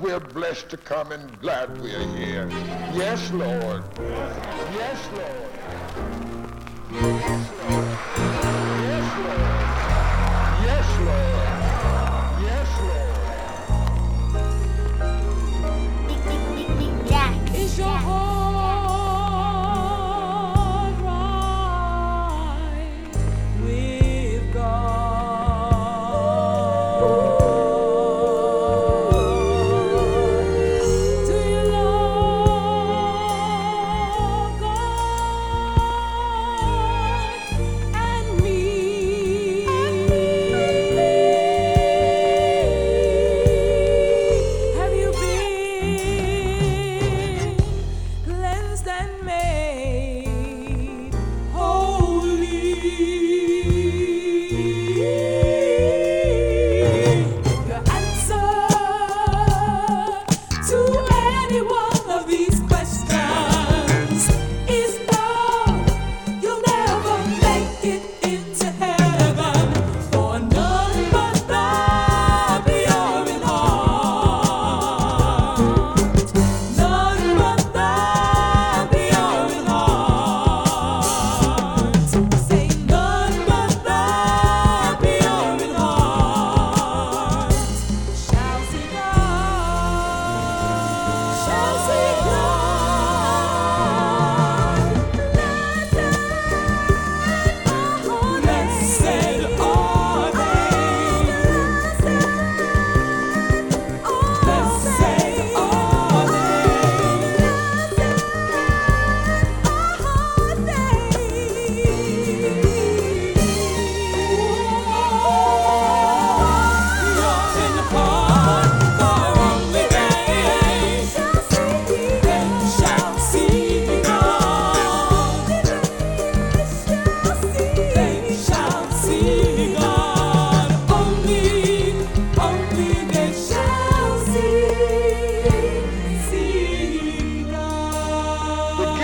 We're blessed to come and glad we are here. Yes, Lord. Yes, Lord. Yes, Lord.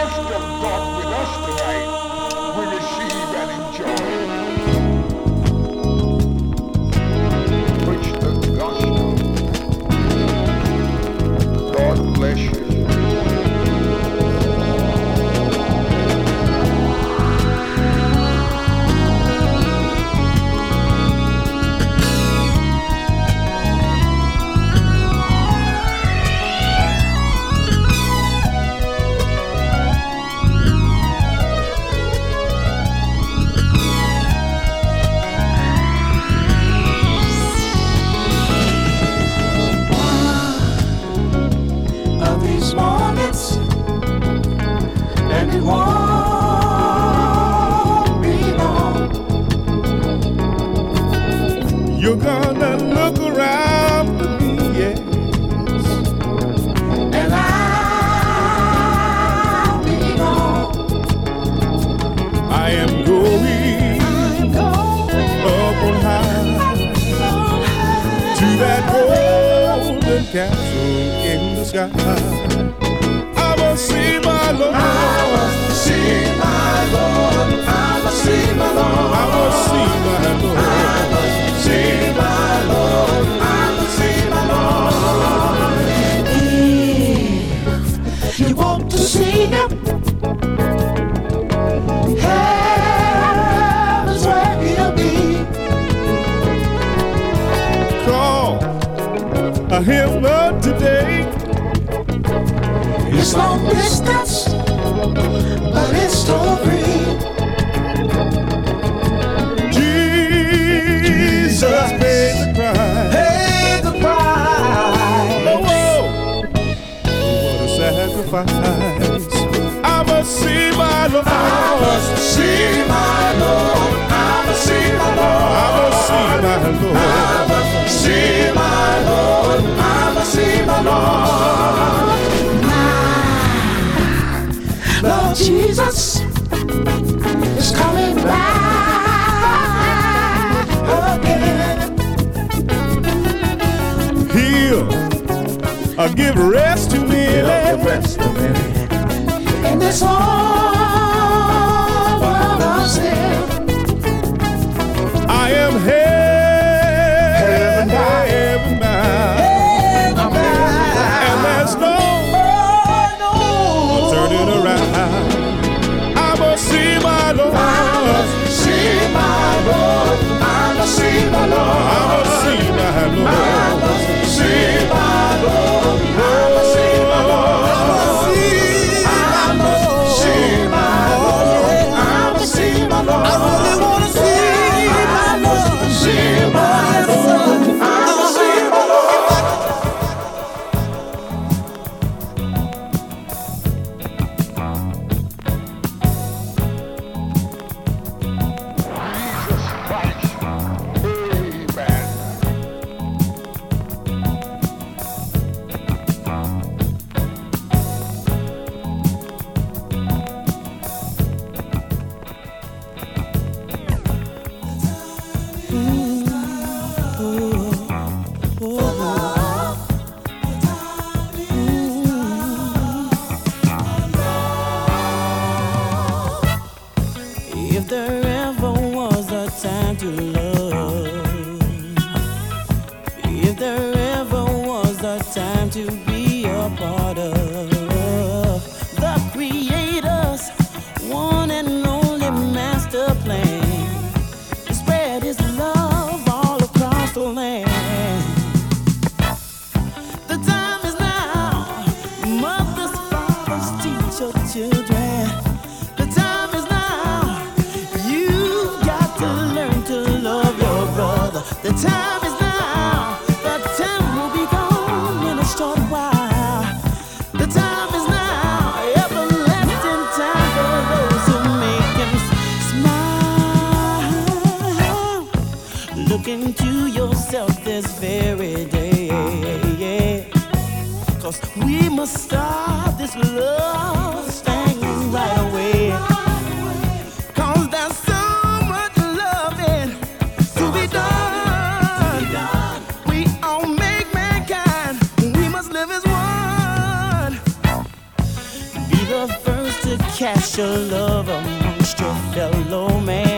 wisdom, God I Give rest to me. Give rest to me. This all. very day. Cause we must stop this love thing right away. Cause there's so much loving to be done. We all make mankind, we must live as one. Be the first to catch a love amongst your fellow man.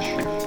Irish.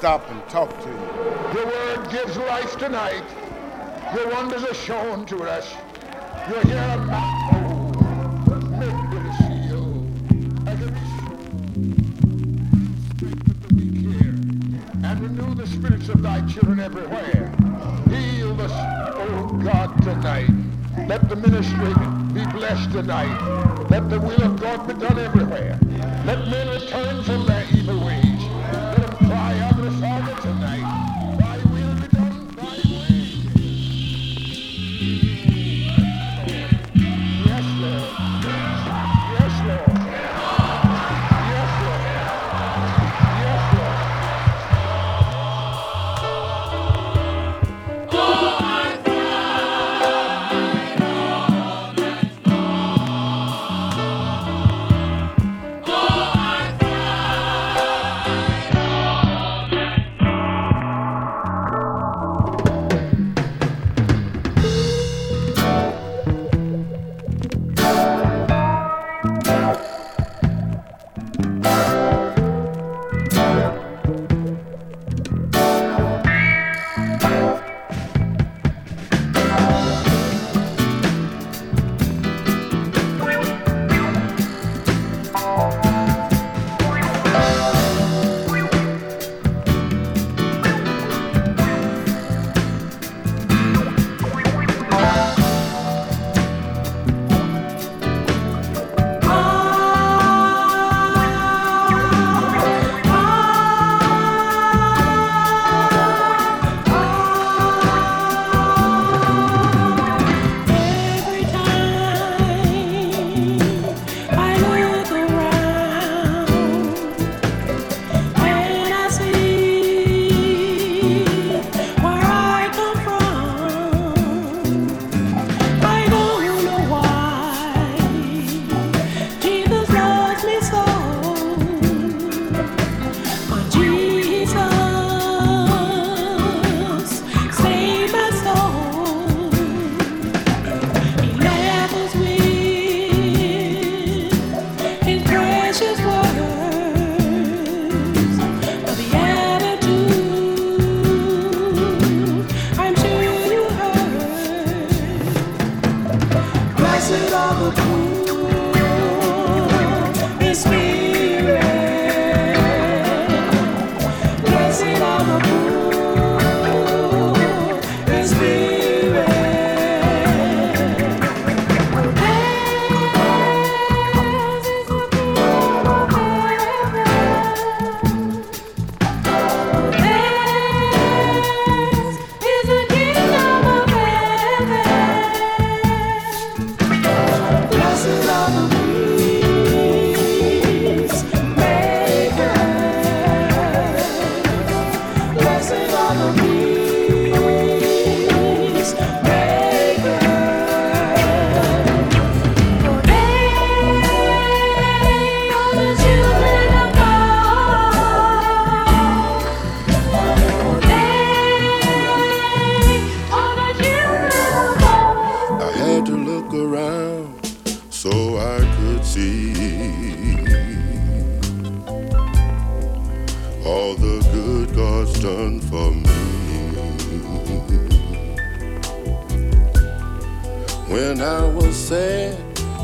Stop and talk to you. Your word gives life tonight. Your wonders are shown to us. You're here and renew the spirits of thy children everywhere. Heal us, oh God, tonight. Let the ministry be blessed tonight. Let the will of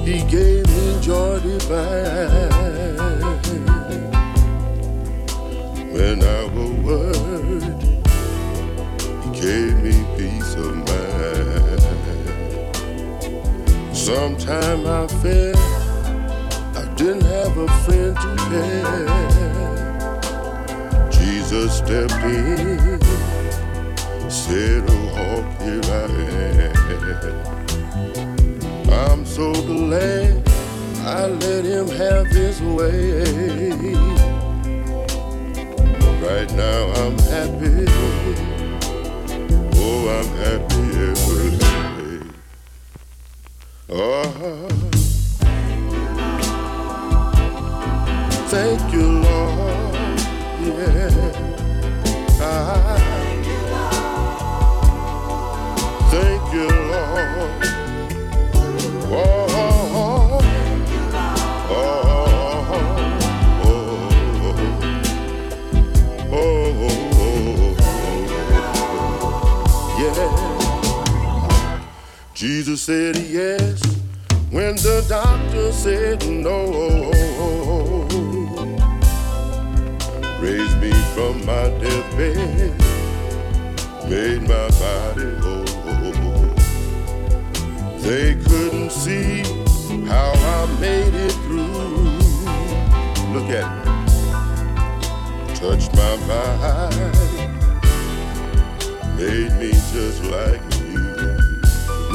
He gave me joy divine. When I was worried, He gave me peace of mind. Sometime I felt I didn't have a friend to care. Jesus stepped in, said, Oh, here I am. I'm so glad I let him have his way. Right now I'm happy. Oh, I'm happy every day. Oh, thank you, Lord. Yeah. Said yes when the doctor said no. Raised me from my deathbed, made my body whole. They couldn't see how I made it through. Look at me, touched my body, made me just like.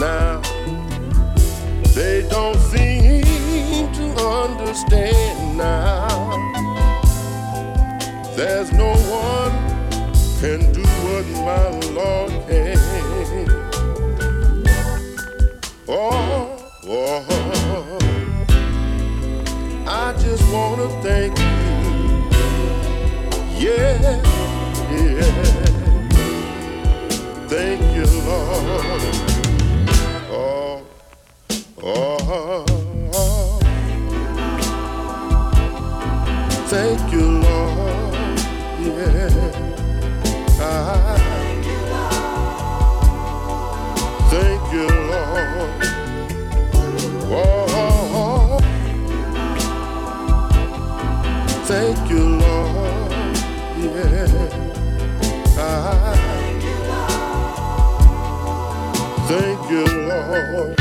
Now they don't seem to understand now. There's no one can do what my Lord can. Oh, oh, I just wanna thank you. Yeah, yeah. Thank you, Lord. Oh. Thank you, Lord. Yeah. Thank you, Lord. Oh, thank you, Lord. Yeah. I thank you, Lord.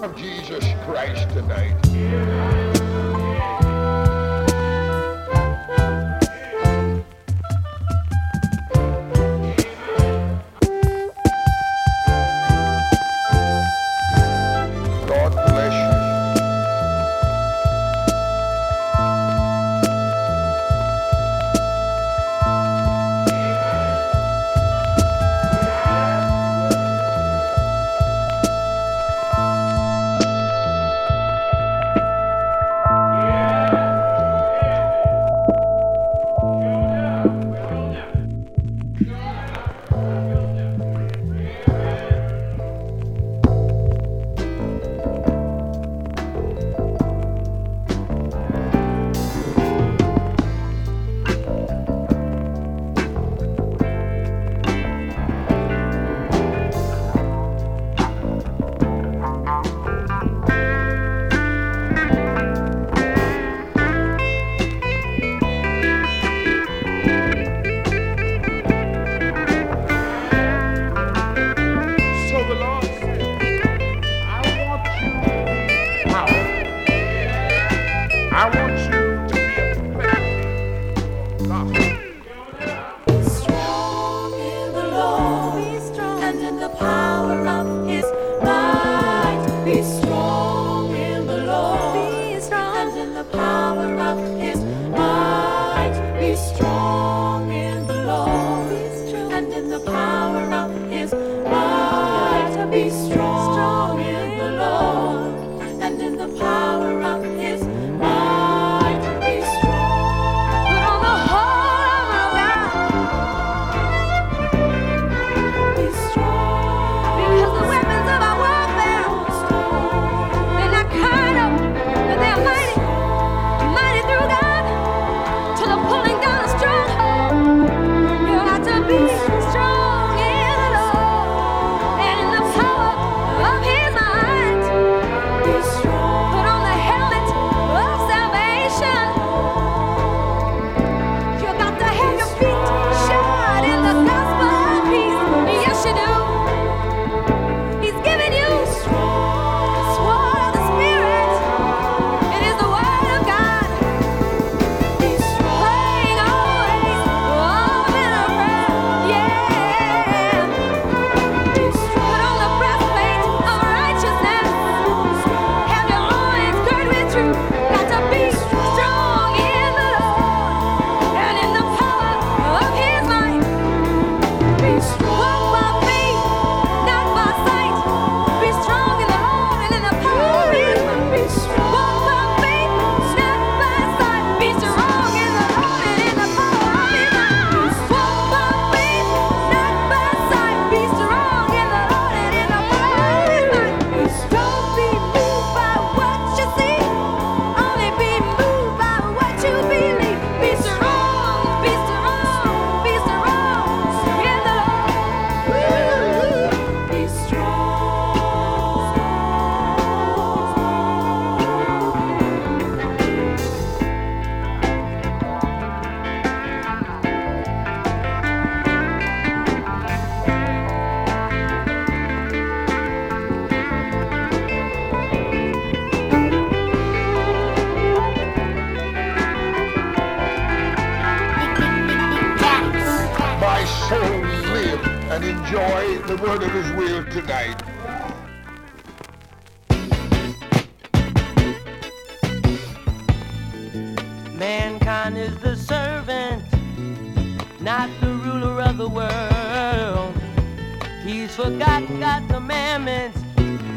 The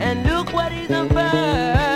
and look what he's unfurled.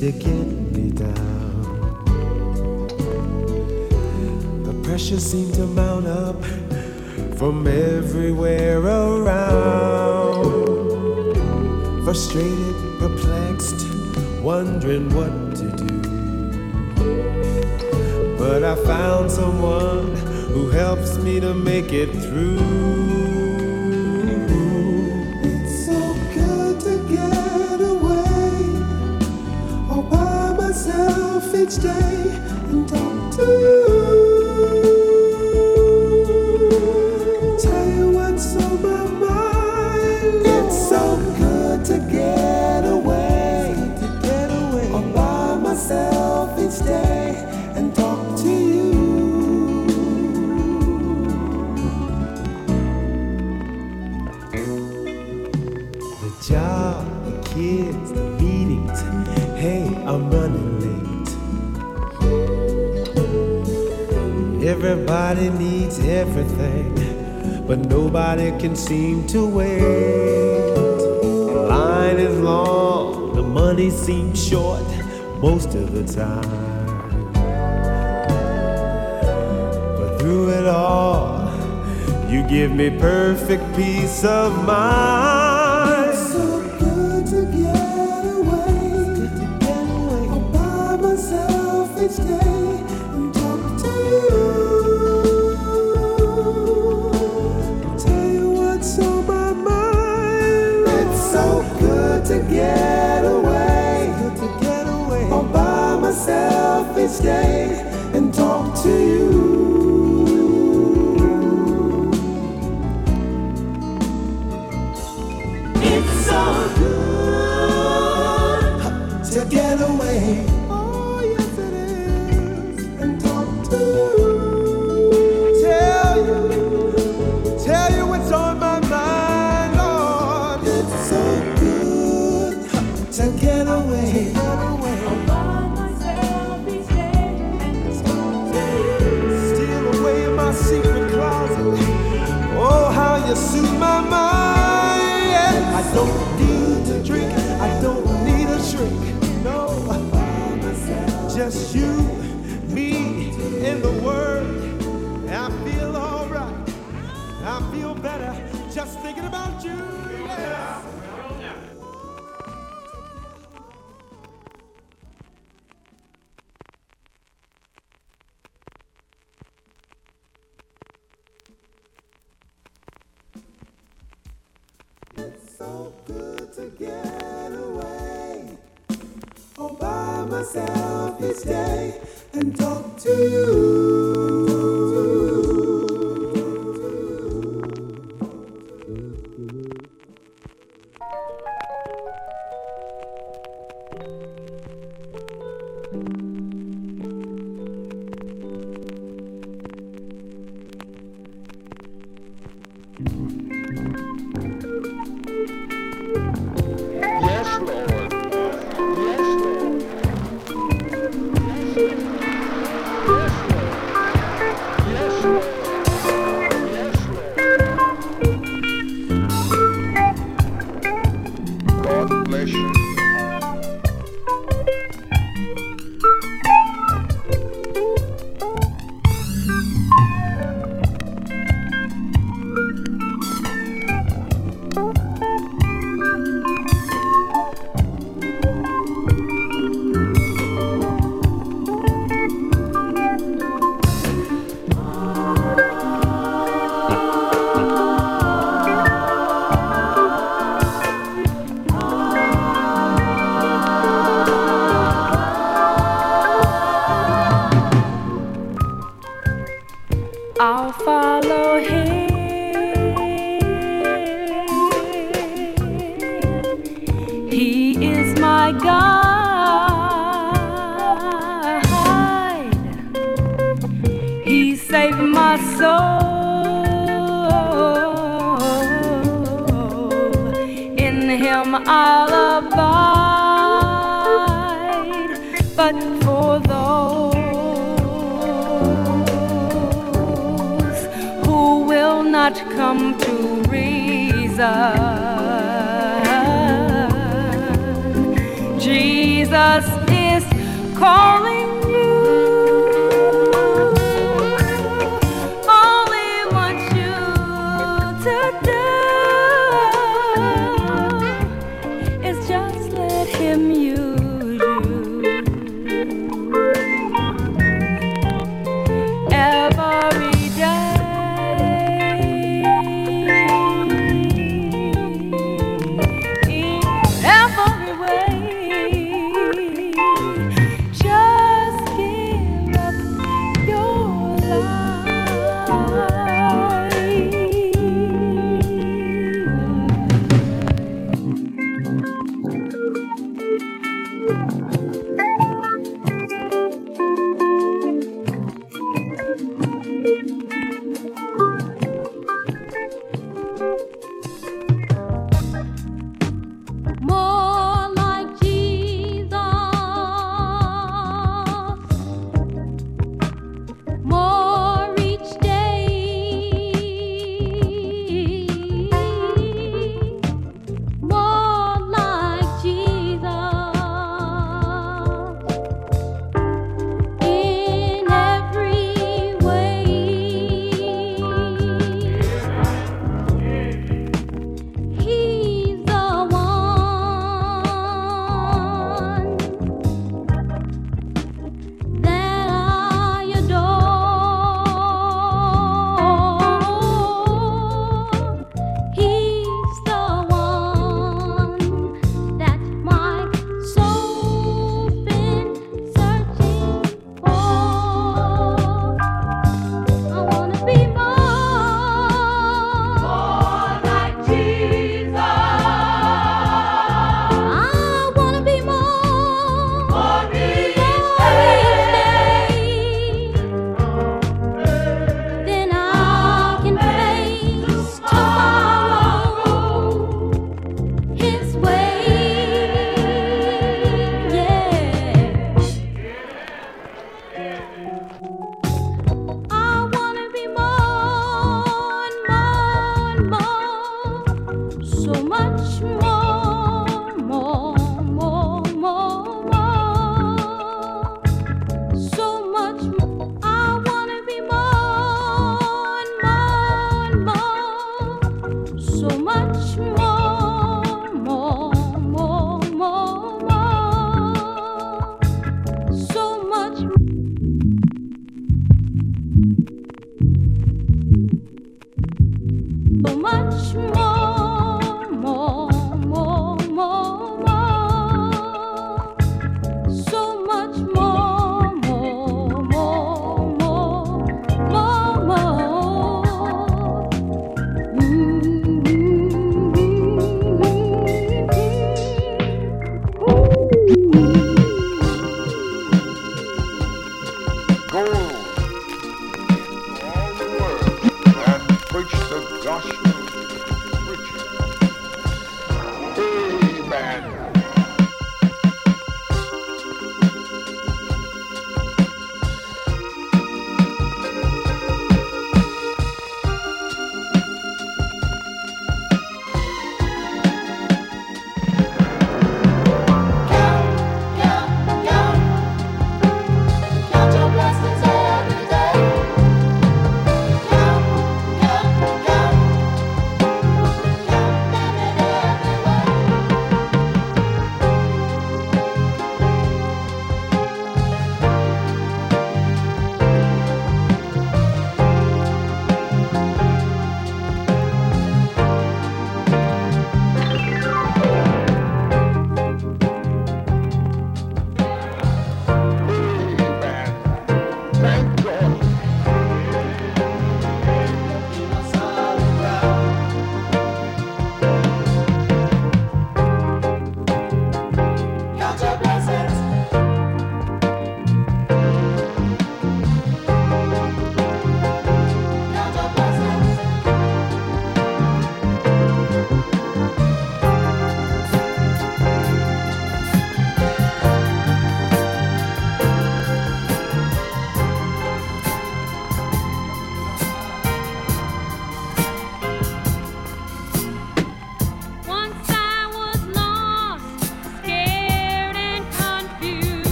They get me down. The pressure seemed to mount up from everywhere around. Frustrated, perplexed, wondering what to do. But I found someone who helps me to make it through. can seem to wait. The line is long, the money seems short most of the time. But through it all, you give me perfect peace of mind. It's so good to get away, to get away. all by myself each day. stay. you.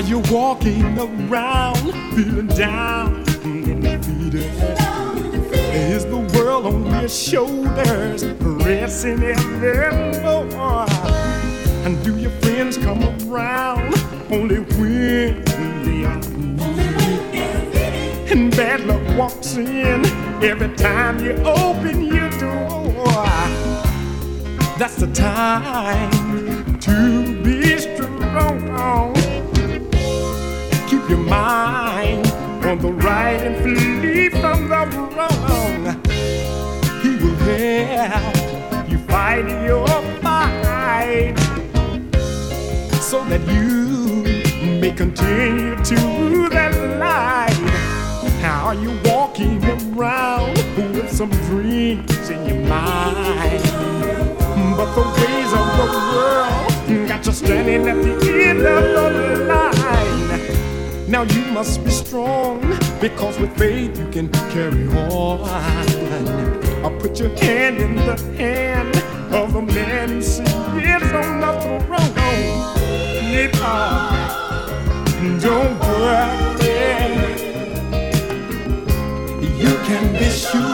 Are you walking around feeling down and defeated? Is the world on your shoulders pressing evermore? And do your friends come around only when they are needed? And bad luck walks in every time you open your door. That's the time to mind on the right and flee from the wrong. He will help you fight your fight so that you may continue to that light. How are you walking around with some dreams in your mind? But the ways of the world got you standing at the end of the line. Now you must be strong because with faith you can carry on. I'll put your hand in the hand of the man who sits on the throne. On, don't worry. You can be sure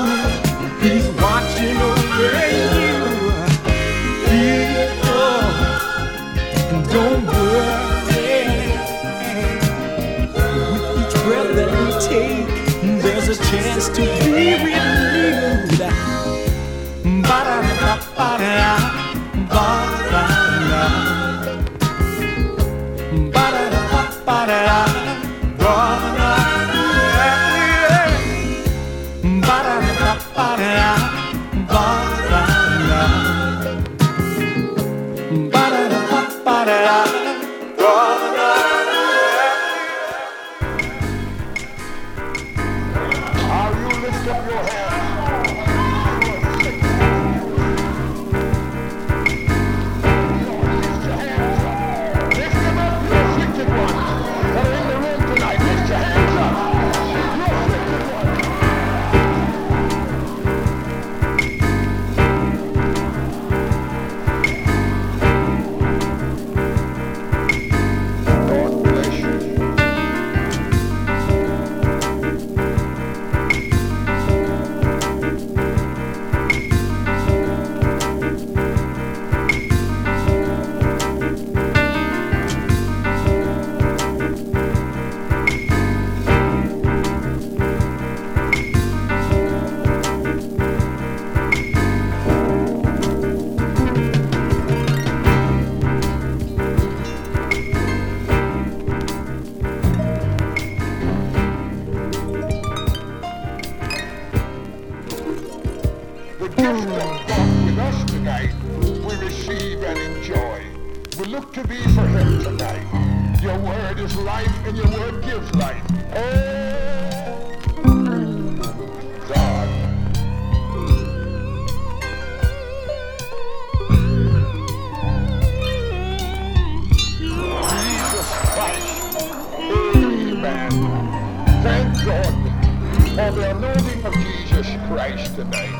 for the anointing of Jesus Christ tonight.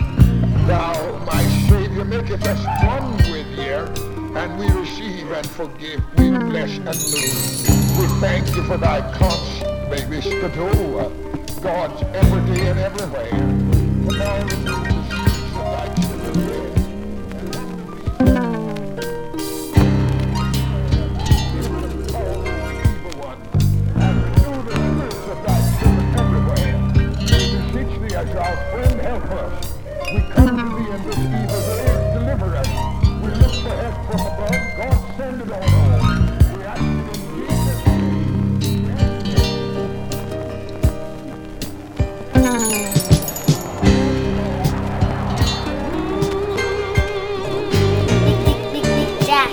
Thou, my Savior, maketh us one with thee, and we receive and forgive, we bless and move. We thank you for thy constant baby Skadoo, God's every day and everywhere. Friend help us. We come to thee in this evil day, deliver us. We look for help from above, God send it on all. We Jax,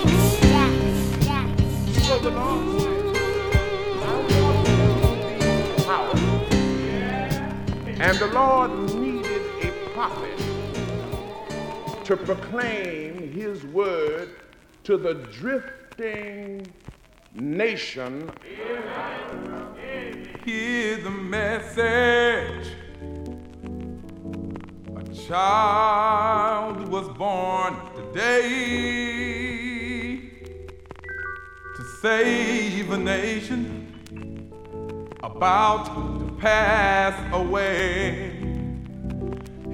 Jax. So to proclaim his word to the drifting nation. Hear the message. A child was born today to save a nation about to pass away.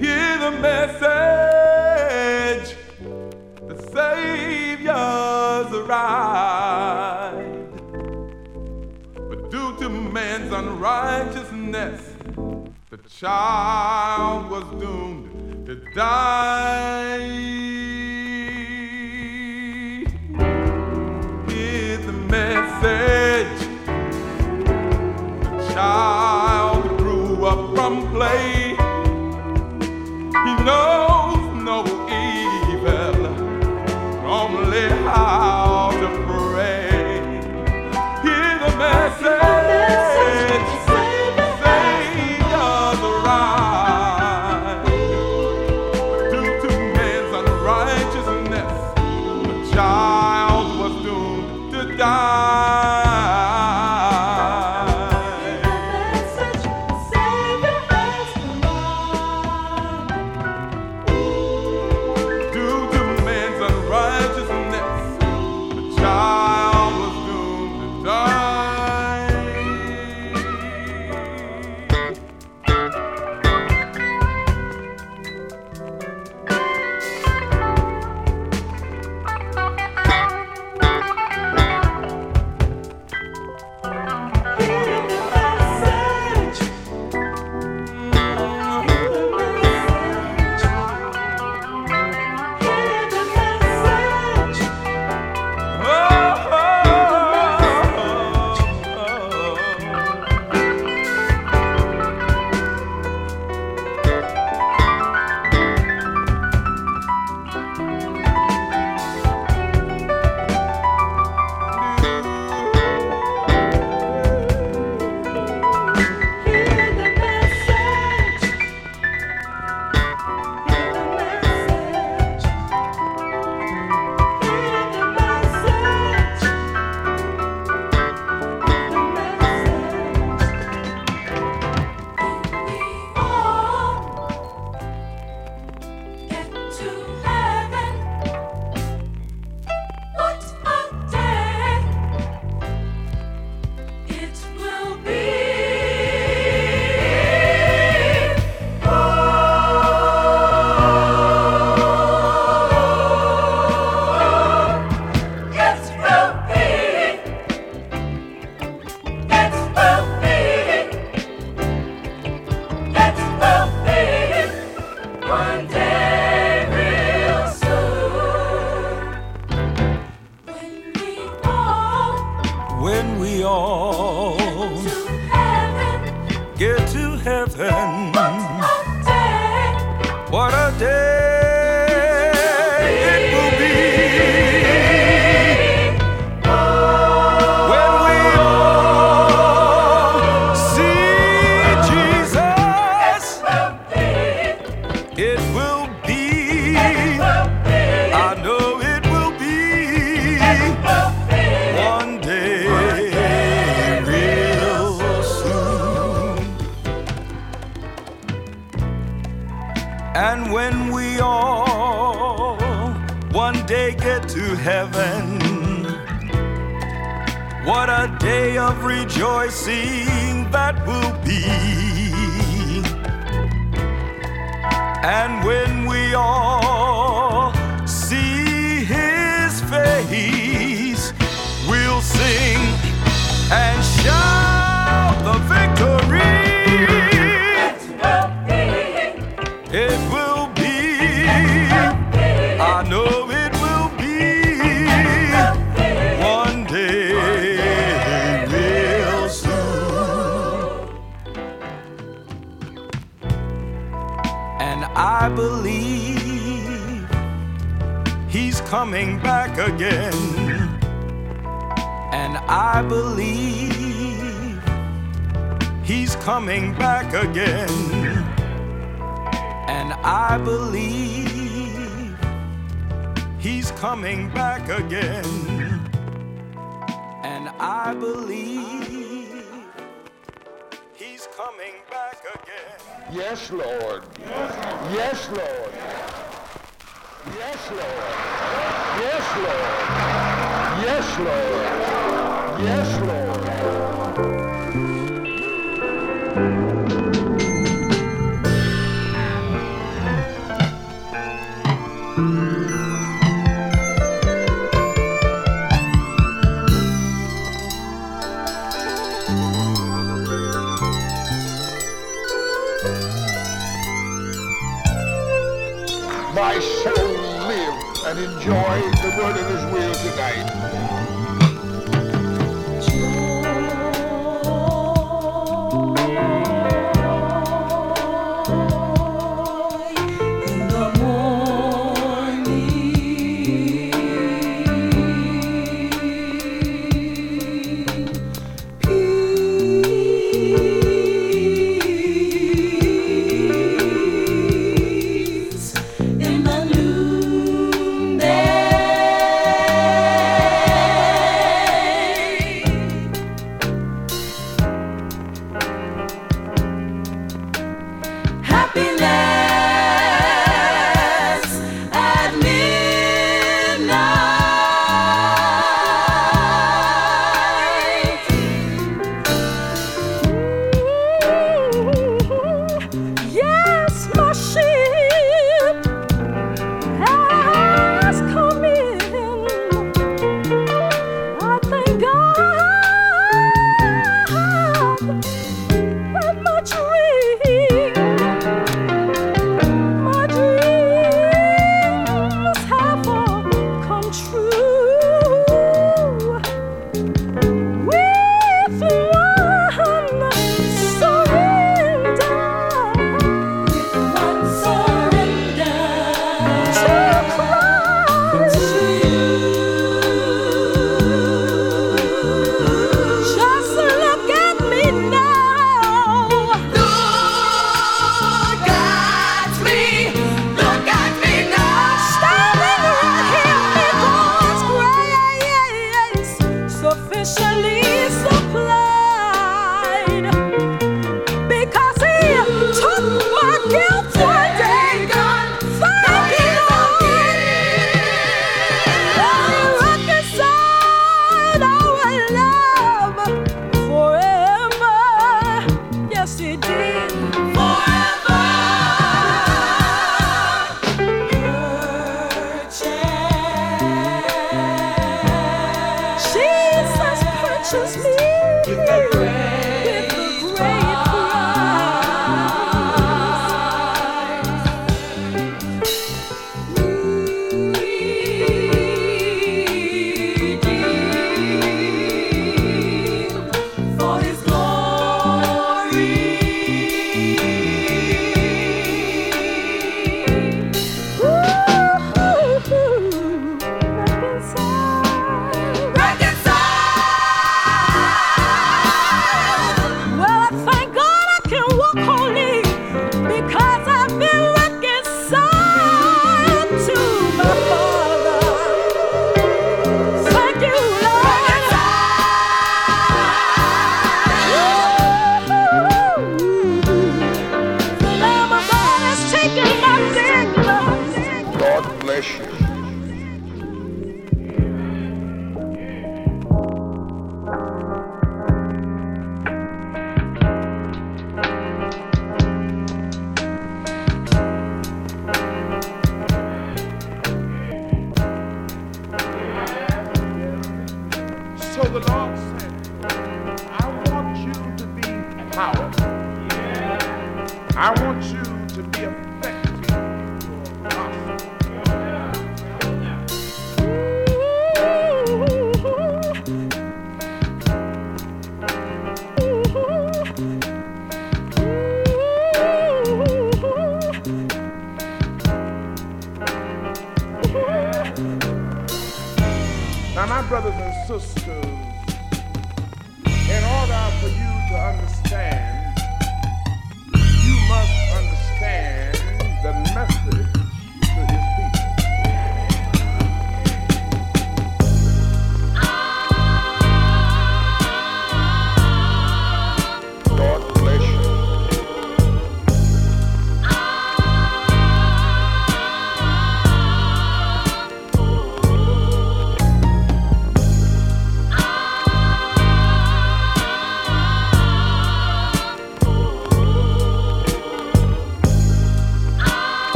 Hear the message the Savior's arrived. But due to man's unrighteousness, the child was doomed to die. Hear the message the child grew up from play. He knows.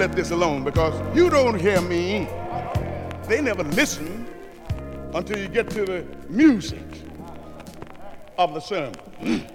Let this alone because you don't hear me. They never listen until you get to the music of the sermon.